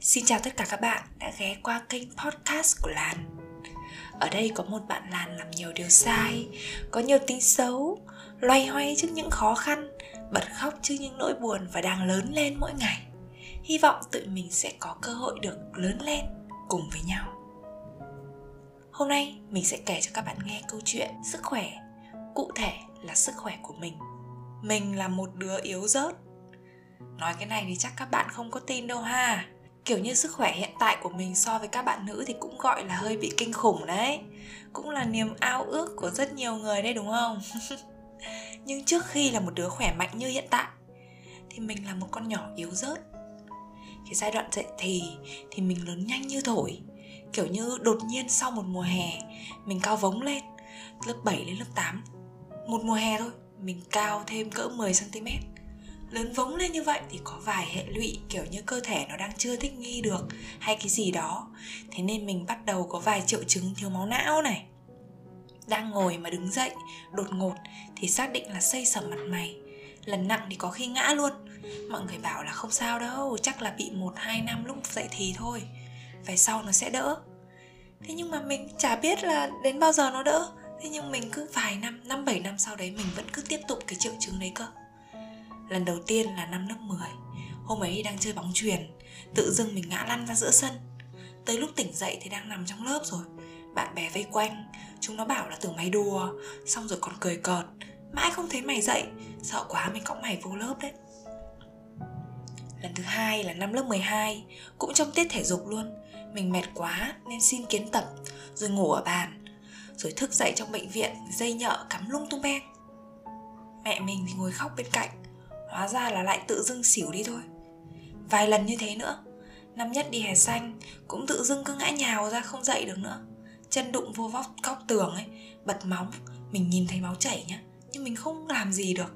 Xin chào tất cả các bạn đã ghé qua kênh podcast của Lan. Ở đây có một bạn Lan làm nhiều điều sai, Có nhiều tính xấu, Loay hoay trước những khó khăn, Bật khóc trước những nỗi buồn và đang lớn lên mỗi ngày. Hy vọng tụi mình sẽ có cơ hội được lớn lên cùng với nhau. Hôm nay, mình sẽ kể cho các bạn nghe câu chuyện sức khỏe, Cụ thể là sức khỏe của mình. Mình là một đứa yếu rớt Nói cái này thì chắc các bạn không có tin đâu ha kiểu như sức khỏe hiện tại của mình so với các bạn nữ thì cũng gọi là hơi bị kinh khủng đấy. Cũng là niềm ao ước của rất nhiều người đấy, đúng không? Nhưng trước khi là một đứa khỏe mạnh như hiện tại, thì mình là một con nhỏ yếu rớt cái giai đoạn dậy thì thì mình lớn nhanh như thổi. Kiểu như đột nhiên sau một mùa hè, mình cao vống lên, lớp 7 lên lớp 8 một mùa hè thôi, mình cao thêm cỡ 10 cm lớn vống lên như vậy thì có vài hệ lụy, kiểu như cơ thể nó đang chưa thích nghi được hay cái gì đó. Thế nên mình bắt đầu có vài triệu chứng thiếu máu não này. Đang ngồi mà đứng dậy, đột ngột, thì xác định là xây sẩm mặt mày. Lần nặng thì có khi ngã luôn. Mọi người bảo là không sao đâu, chắc là bị một, hai năm lúc dậy thì thôi. Về sau nó sẽ đỡ. Thế nhưng mà mình chả biết là đến bao giờ nó đỡ. Thế nhưng mình cứ vài năm năm, bảy năm sau đấy mình vẫn cứ tiếp tục cái triệu chứng đấy cơ. Lần đầu tiên là năm lớp 10 Hôm ấy đang chơi bóng truyền Tự dưng mình ngã lăn ra giữa sân. Tới lúc tỉnh dậy thì đang nằm trong lớp rồi. Bạn bè vây quanh, Chúng nó bảo là tưởng mày đùa. Xong rồi còn cười cợt, Mãi không thấy mày dậy, Sợ quá mình cõng mày vô lớp đấy. Lần thứ hai là năm lớp 12 Cũng trong tiết thể dục luôn. Mình mệt quá nên xin kiến tập, Rồi ngủ ở bàn, Rồi thức dậy trong bệnh viện, Dây nhợ cắm lung tung beng. Mẹ mình thì ngồi khóc bên cạnh Hóa ra là lại tự dưng xỉu đi thôi. Vài lần như thế nữa, Năm nhất đi hè xanh Cũng tự dưng cứ ngã nhào ra không dậy được nữa. Chân đụng vô vóc, góc tường ấy, Bật móng Mình nhìn thấy máu chảy nhá, Nhưng mình không làm gì được.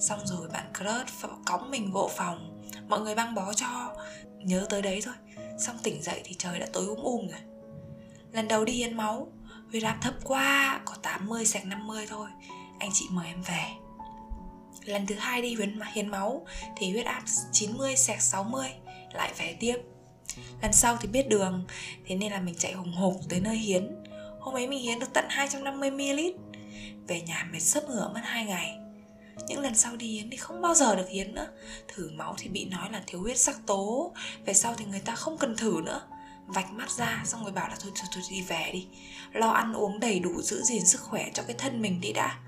Xong rồi bạn crush cõng mình vô phòng, Mọi người băng bó cho, Nhớ tới đấy thôi. Xong tỉnh dậy thì trời đã tối um um rồi. Lần đầu đi hiến máu, Huyết áp thấp quá, Có 80 sạch 50 thôi. Anh chị mời em về. Lần thứ hai đi hiến, hiến máu thì huyết áp 90 sẹt 60 lại phải tiếp. Lần sau thì biết đường Thế nên là mình chạy hùng hục tới nơi hiến. Hôm ấy mình hiến được tận 250ml Về nhà mệt sấp ngửa mất hai ngày. Những lần sau đi hiến thì không bao giờ được hiến nữa. Thử máu thì bị nói là thiếu huyết sắc tố Về sau thì người ta không cần thử nữa. Vạch mắt ra xong rồi bảo là thôi thôi, thôi đi về đi. Lo ăn uống đầy đủ giữ gìn sức khỏe cho cái thân mình đi đã.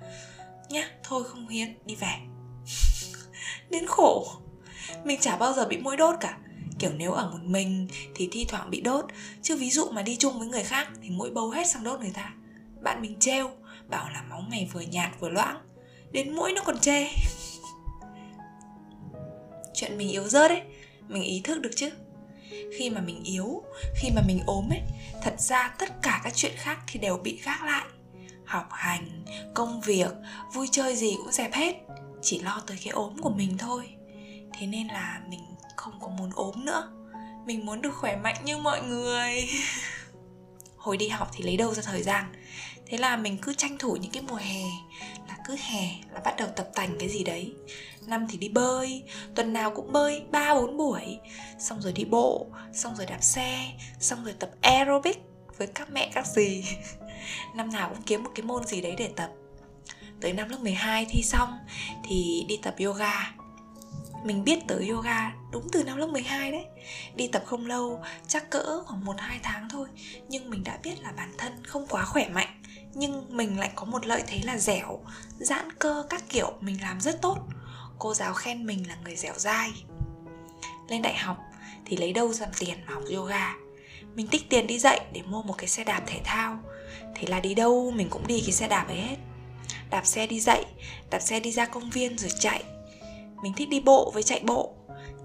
Nhá, thôi không hiến, đi về. Đến khổ. Mình chả bao giờ bị mũi đốt cả. Kiểu nếu ở một mình thì thi thoảng bị đốt. Chứ ví dụ mà đi chung với người khác Thì mũi bầu hết sang đốt người ta. Bạn mình treo Bảo là máu mày vừa nhạt vừa loãng. Đến mũi nó còn chê. Chuyện mình yếu rớt ấy Mình ý thức được chứ. Khi mà mình yếu Khi mà mình ốm ấy Thật ra tất cả các chuyện khác thì đều bị gác lại học hành, công việc, vui chơi gì cũng dẹp hết, chỉ lo tới cái ốm của mình thôi. Thế nên là mình không có muốn ốm nữa. Mình muốn được khỏe mạnh như mọi người. Hồi đi học thì lấy đâu ra thời gian? Thế là mình cứ tranh thủ những cái mùa hè, là cứ hè là bắt đầu tập tành cái gì đấy. Năm thì đi bơi, tuần nào cũng bơi ba, bốn buổi. Xong rồi đi bộ, xong rồi đạp xe, xong rồi tập aerobic với các mẹ các gì năm nào cũng kiếm một cái môn gì đấy để tập. Tới năm lớp 12 thi xong thì đi tập yoga. Mình biết tới yoga đúng từ năm lớp 12 đấy. Đi tập không lâu, chắc cỡ khoảng 1-2 tháng thôi. Nhưng mình đã biết là bản thân không quá khỏe mạnh Nhưng mình lại có một lợi thế là dẻo Giãn cơ các kiểu mình làm rất tốt. Cô giáo khen mình là người dẻo dai. Lên đại học thì lấy đâu ra tiền mà học yoga? Mình tích tiền đi dạy để mua một cái xe đạp thể thao. Thế là đi đâu mình cũng đi cái xe đạp ấy hết. Đạp xe đi dậy đạp xe đi ra công viên rồi chạy. Mình thích đi bộ với chạy bộ.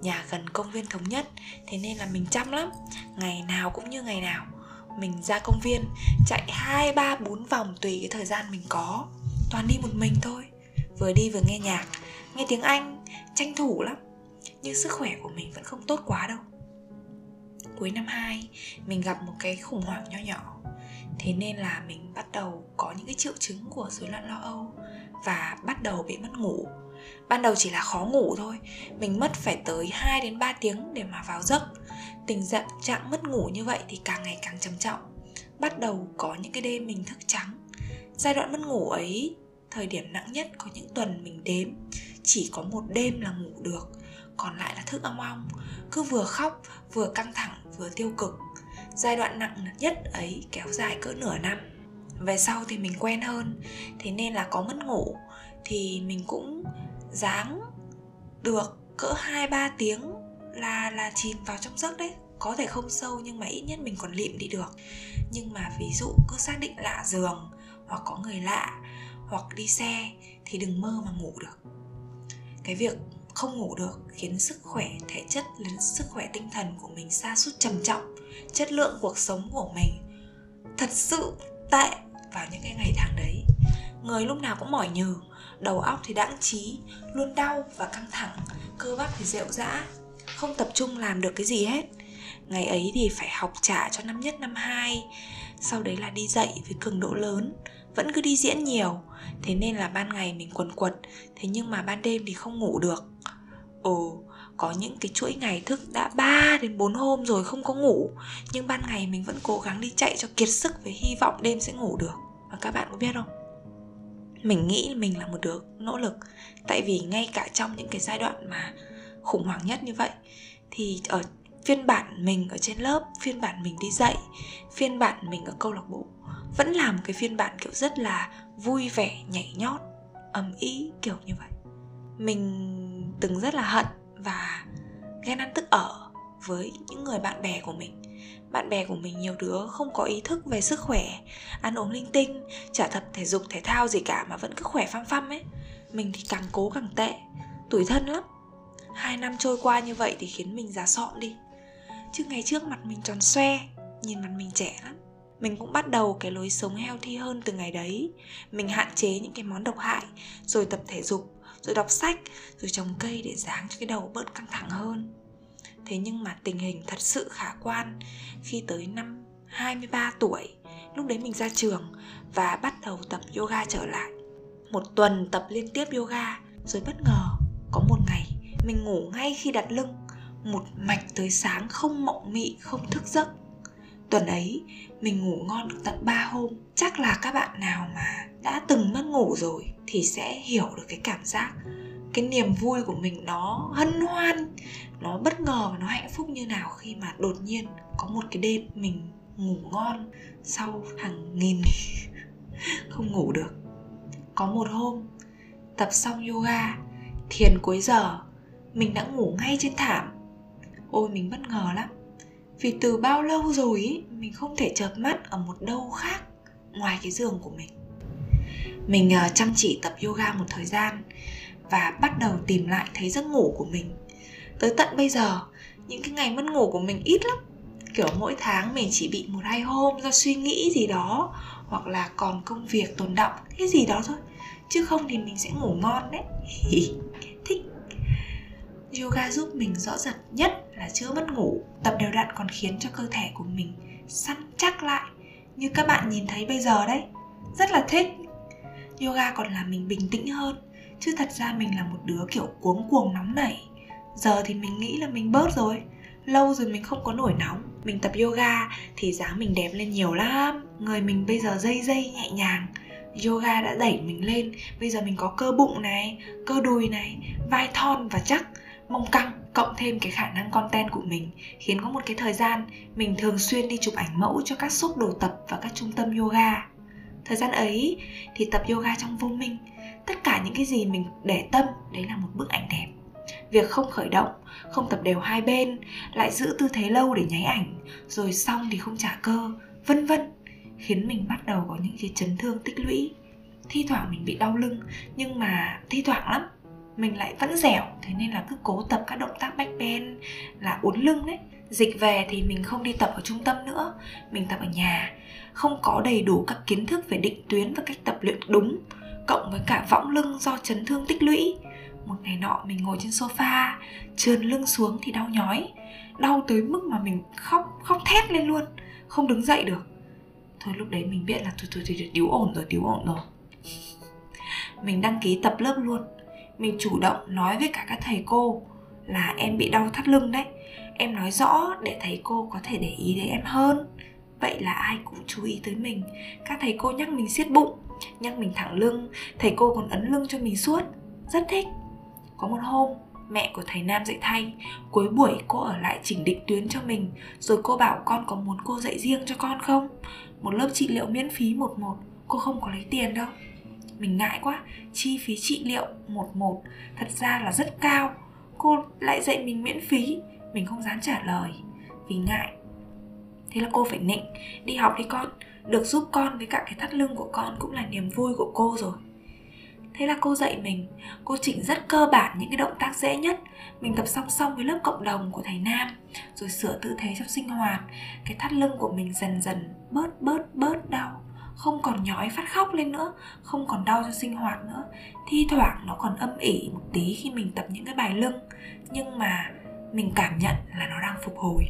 Nhà gần công viên thống nhất Thế nên là mình chăm lắm. Ngày nào cũng như ngày nào Mình ra công viên chạy 2, 3, 4 vòng tùy cái thời gian mình có. Toàn đi một mình thôi. Vừa đi vừa nghe nhạc Nghe tiếng Anh Tranh thủ lắm. Nhưng sức khỏe của mình vẫn không tốt quá đâu. Cuối năm 2 Mình gặp một cái khủng hoảng nho nhỏ thế nên là mình bắt đầu có những cái triệu chứng của rối loạn lo âu và bắt đầu bị mất ngủ. Ban đầu chỉ là khó ngủ thôi, mình mất phải tới 2 đến 3 tiếng để mà vào giấc. Tình trạng trạng mất ngủ như vậy thì càng ngày càng trầm trọng. Bắt đầu có những cái đêm mình thức trắng. Giai đoạn mất ngủ ấy, thời điểm nặng nhất có những tuần mình đếm, chỉ có một đêm là ngủ được. Còn lại là thức ong ong, cứ vừa khóc, vừa căng thẳng, vừa tiêu cực giai đoạn nặng nhất ấy kéo dài cỡ nửa năm. Về sau thì mình quen hơn, thế nên là có mất ngủ, thì mình cũng dáng được cỡ 2 3 tiếng là là chìm vào trong giấc đấy. Có thể không sâu nhưng mà ít nhất mình còn lịm đi được. Nhưng mà ví dụ cứ xác định lạ giường hoặc có người lạ hoặc đi xe thì đừng mơ mà ngủ được. Cái việc không ngủ được khiến sức khỏe, thể chất lẫn sức khỏe tinh thần của mình sa sút trầm trọng chất lượng cuộc sống của mình. Thật sự tệ vào những cái ngày tháng đấy. Người lúc nào cũng mỏi nhừ, đầu óc thì đãng trí luôn đau và căng thẳng, cơ bắp thì rệu rã, không tập trung làm được cái gì hết. Ngày ấy thì phải học trả cho năm nhất, năm hai, sau đấy là đi dạy với cường độ lớn, vẫn cứ đi diễn nhiều. Thế nên là ban ngày mình quần quật, thế nhưng mà ban đêm thì không ngủ được. Ồ có những cái chuỗi ngày thức đã 3 đến 4 hôm rồi không có ngủ, nhưng ban ngày mình vẫn cố gắng đi chạy cho kiệt sức với hy vọng đêm sẽ ngủ được. Và các bạn có biết không? Mình nghĩ mình là một đứa nỗ lực, tại vì ngay cả trong những cái giai đoạn mà khủng hoảng nhất như vậy, thì ở phiên bản mình ở trên lớp, phiên bản mình đi dạy, phiên bản mình ở câu lạc bộ, vẫn là một cái phiên bản kiểu rất là vui vẻ, nhảy nhót, ầm ĩ kiểu như vậy. Mình từng rất là hận và ghen ăn tức ở với những người bạn bè của mình. Bạn bè của mình nhiều đứa không có ý thức về sức khỏe, ăn uống linh tinh, chả tập thể dục, thể thao gì cả mà vẫn cứ khỏe phăm phăm ấy. Mình thì càng cố càng tệ, tủi thân lắm. Hai năm trôi qua như vậy thì khiến mình già sọn đi. Chứ ngày trước mặt mình tròn xoe, nhìn mặt mình trẻ lắm. Mình cũng bắt đầu cái lối sống healthy hơn từ ngày đấy. Mình hạn chế những cái món độc hại, rồi tập thể dục rồi đọc sách, rồi trồng cây để dáng cho cái đầu bớt căng thẳng hơn. Thế nhưng mà tình hình thật sự khả quan. Khi tới năm 23 tuổi, lúc đấy mình ra trường và bắt đầu tập yoga trở lại. Một tuần tập liên tiếp yoga, rồi bất ngờ có một ngày mình ngủ ngay khi đặt lưng. Một mạch tới sáng không mộng mị, không thức giấc tuần ấy, mình ngủ ngon được tận 3 hôm. Chắc là các bạn nào mà đã từng mất ngủ rồi thì sẽ hiểu được cái cảm giác. Cái niềm vui của mình nó hân hoan, nó bất ngờ và nó hạnh phúc như nào khi mà đột nhiên có một cái đêm mình ngủ ngon sau hàng nghìn không ngủ được. Có một hôm, tập xong yoga, thiền cuối giờ, mình đã ngủ ngay trên thảm. Ôi, mình bất ngờ lắm vì từ bao lâu rồi ý, mình không thể chợp mắt ở một đâu khác ngoài cái giường của mình. Mình uh, chăm chỉ tập yoga một thời gian và bắt đầu tìm lại thấy giấc ngủ của mình. Tới tận bây giờ những cái ngày mất ngủ của mình ít lắm. Kiểu mỗi tháng mình chỉ bị một hai hôm do suy nghĩ gì đó hoặc là còn công việc tồn động cái gì đó thôi. Chứ không thì mình sẽ ngủ ngon đấy. yoga giúp mình rõ rệt nhất là chữa mất ngủ, tập đều đặn còn khiến cho cơ thể của mình săn chắc lại. Như các bạn nhìn thấy bây giờ đấy, rất là thích. Yoga còn làm mình bình tĩnh hơn, chứ thật ra mình là một đứa kiểu cuống cuồng nóng nảy. Giờ thì mình nghĩ là mình bớt rồi, lâu rồi mình không có nổi nóng. Mình tập yoga thì dáng mình đẹp lên nhiều lắm, người mình bây giờ dây dây, nhẹ nhàng. Yoga đã đẩy mình lên, bây giờ mình có cơ bụng này, cơ đùi này, vai thon và chắc mông căng, cộng thêm cái khả năng content của mình, khiến có một cái thời gian mình thường xuyên đi chụp ảnh mẫu cho các shop đồ tập và các trung tâm yoga. Thời gian ấy thì tập yoga trong vô minh, tất cả những cái gì mình để tâm, đấy là một bức ảnh đẹp. Việc không khởi động, không tập đều hai bên, lại giữ tư thế lâu để nháy ảnh, rồi xong thì không trả cơ, vân vân, khiến mình bắt đầu có những cái chấn thương tích lũy. Thi thoảng mình bị đau lưng, nhưng mà thi thoảng lắm mình lại vẫn dẻo, thế nên là cứ cố tập các động tác backbend là uốn lưng đấy. Dịch về thì mình không đi tập ở trung tâm nữa, mình tập ở nhà. Không có đầy đủ các kiến thức về định tuyến và cách tập luyện đúng, cộng với cả võng lưng do chấn thương tích lũy. Một ngày nọ mình ngồi trên sofa, trườn lưng xuống thì đau nhói, đau tới mức mà mình khóc khóc thét lên luôn, không đứng dậy được. Thôi lúc đấy mình biết là thôi thôi thì điếu ổn rồi, điếu ổn rồi. Mình đăng ký tập lớp luôn mình chủ động nói với cả các thầy cô là em bị đau thắt lưng đấy. Em nói rõ để thầy cô có thể để ý đến em hơn. Vậy là ai cũng chú ý tới mình. Các thầy cô nhắc mình siết bụng, nhắc mình thẳng lưng. Thầy cô còn ấn lưng cho mình suốt. Rất thích. Có một hôm, mẹ của thầy nam dạy thay. Cuối buổi, cô ở lại chỉnh định tuyến cho mình. Rồi cô bảo con có muốn cô dạy riêng cho con không? Một lớp trị liệu miễn phí một một. Cô không có lấy tiền đâu mình ngại quá. Chi phí trị liệu một một thật ra là rất cao. Cô lại dạy mình miễn phí, mình không dám trả lời vì ngại. Thế là cô phải nịnh, đi học đi con được giúp con với cả cái thắt lưng của con cũng là niềm vui của cô rồi. Thế là cô dạy mình, cô chỉnh rất cơ bản những cái động tác dễ nhất. Mình tập song song với lớp cộng đồng của thầy nam, rồi sửa tư thế trong sinh hoạt. Cái thắt lưng của mình dần dần bớt bớt bớt đau không còn nhói phát khóc lên nữa, không còn đau cho sinh hoạt nữa. Thi thoảng nó còn âm ỉ một tí khi mình tập những cái bài lưng, nhưng mà mình cảm nhận là nó đang phục hồi.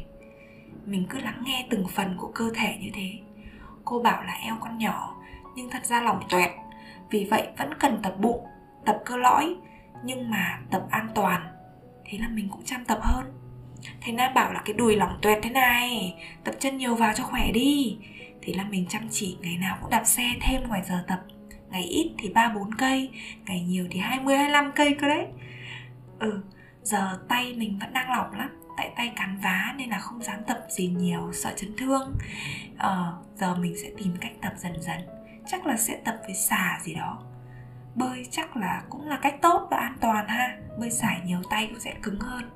Mình cứ lắng nghe từng phần của cơ thể như thế. Cô bảo là eo con nhỏ, nhưng thật ra lòng toẹt. Vì vậy vẫn cần tập bụng, tập cơ lõi, nhưng mà tập an toàn. Thế là mình cũng chăm tập hơn. Thầy nam bảo là cái đùi lỏng tuẹt thế này, tập chân nhiều vào cho khỏe đi thế là mình chăm chỉ ngày nào cũng đạp xe thêm ngoài giờ tập. Ngày ít thì ba bốn cây ngày nhiều thì 20 25 cây cơ đấy. Ừ giờ tay mình vẫn đang lỏng lắm tại tay cắn vá nên là không dám tập gì nhiều sợ chấn thương. Ờ, giờ mình sẽ tìm cách tập dần dần. Chắc là sẽ tập với xà gì đó. Bơi chắc là cũng là cách tốt và an toàn ha. Bơi sải nhiều tay cũng sẽ cứng hơn.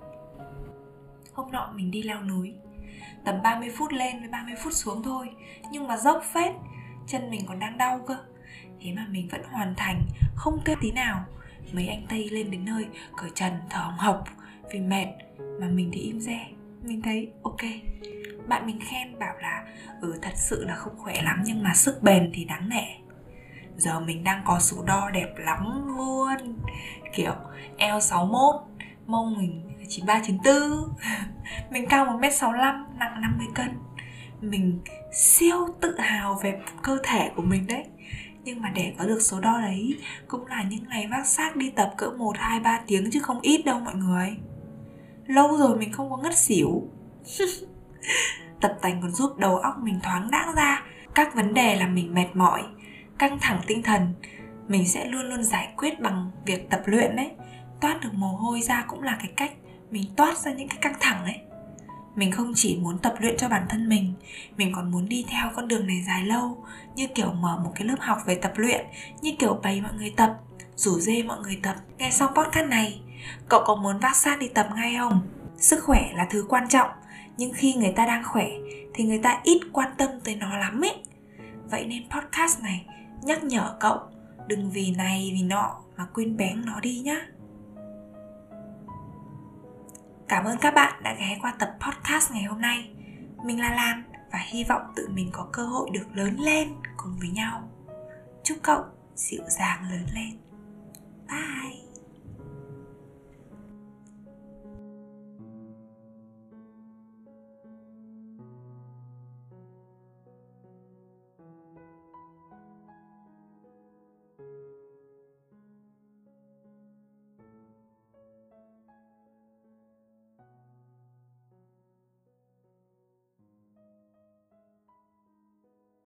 Hôm nọ mình đi leo núi tầm 30 phút lên với 30 phút xuống thôi. Nhưng mà dốc phết, chân mình còn đang đau cơ. Thế mà mình vẫn hoàn thành, không kêu tí nào. Mấy anh tây lên đến nơi, cởi trần, thở hồng hộc, vì mệt mà mình thì im re. Mình thấy, ok. Bạn mình khen, bảo là ừ thật sự là không khỏe lắm, nhưng mà sức bền thì đáng nể. Giờ mình đang có số đo đẹp lắm luôn. Kiểu eo 61 mông mình 93 94 mình cao 1m65 nặng 50 cân. Mình siêu tự hào về cơ thể của mình đấy. Nhưng mà để có được số đo đấy cũng là những ngày vác xác đi tập cỡ 1, 2, 3 tiếng chứ không ít đâu mọi người. Lâu rồi mình không có ngất xỉu. Tập tành còn giúp đầu óc mình thoáng đãng ra. Các vấn đề làm mình mệt mỏi Căng thẳng tinh thần Mình sẽ luôn luôn giải quyết bằng việc tập luyện đấy. Toát được mồ hôi ra cũng là cái cách Mình toát ra những cái căng thẳng ấy. Mình không chỉ muốn tập luyện cho bản thân mình mình còn muốn đi theo con đường này dài lâu, như kiểu mở một cái lớp học về tập luyện, như kiểu bày mọi người tập, rủ dê mọi người tập. Nghe xong podcast này, cậu có muốn vác sát đi tập ngay không? Sức khỏe là thứ quan trọng, nhưng khi người ta đang khỏe thì người ta ít quan tâm tới nó lắm ấy. Vậy nên podcast này nhắc nhở cậu đừng vì này vì nọ mà quên bén nó đi nhá. Cảm ơn các bạn đã ghé qua tập podcast ngày hôm nay. Mình là Lan và hy vọng tự mình có cơ hội được lớn lên cùng với nhau. Chúc cậu dịu dàng lớn lên.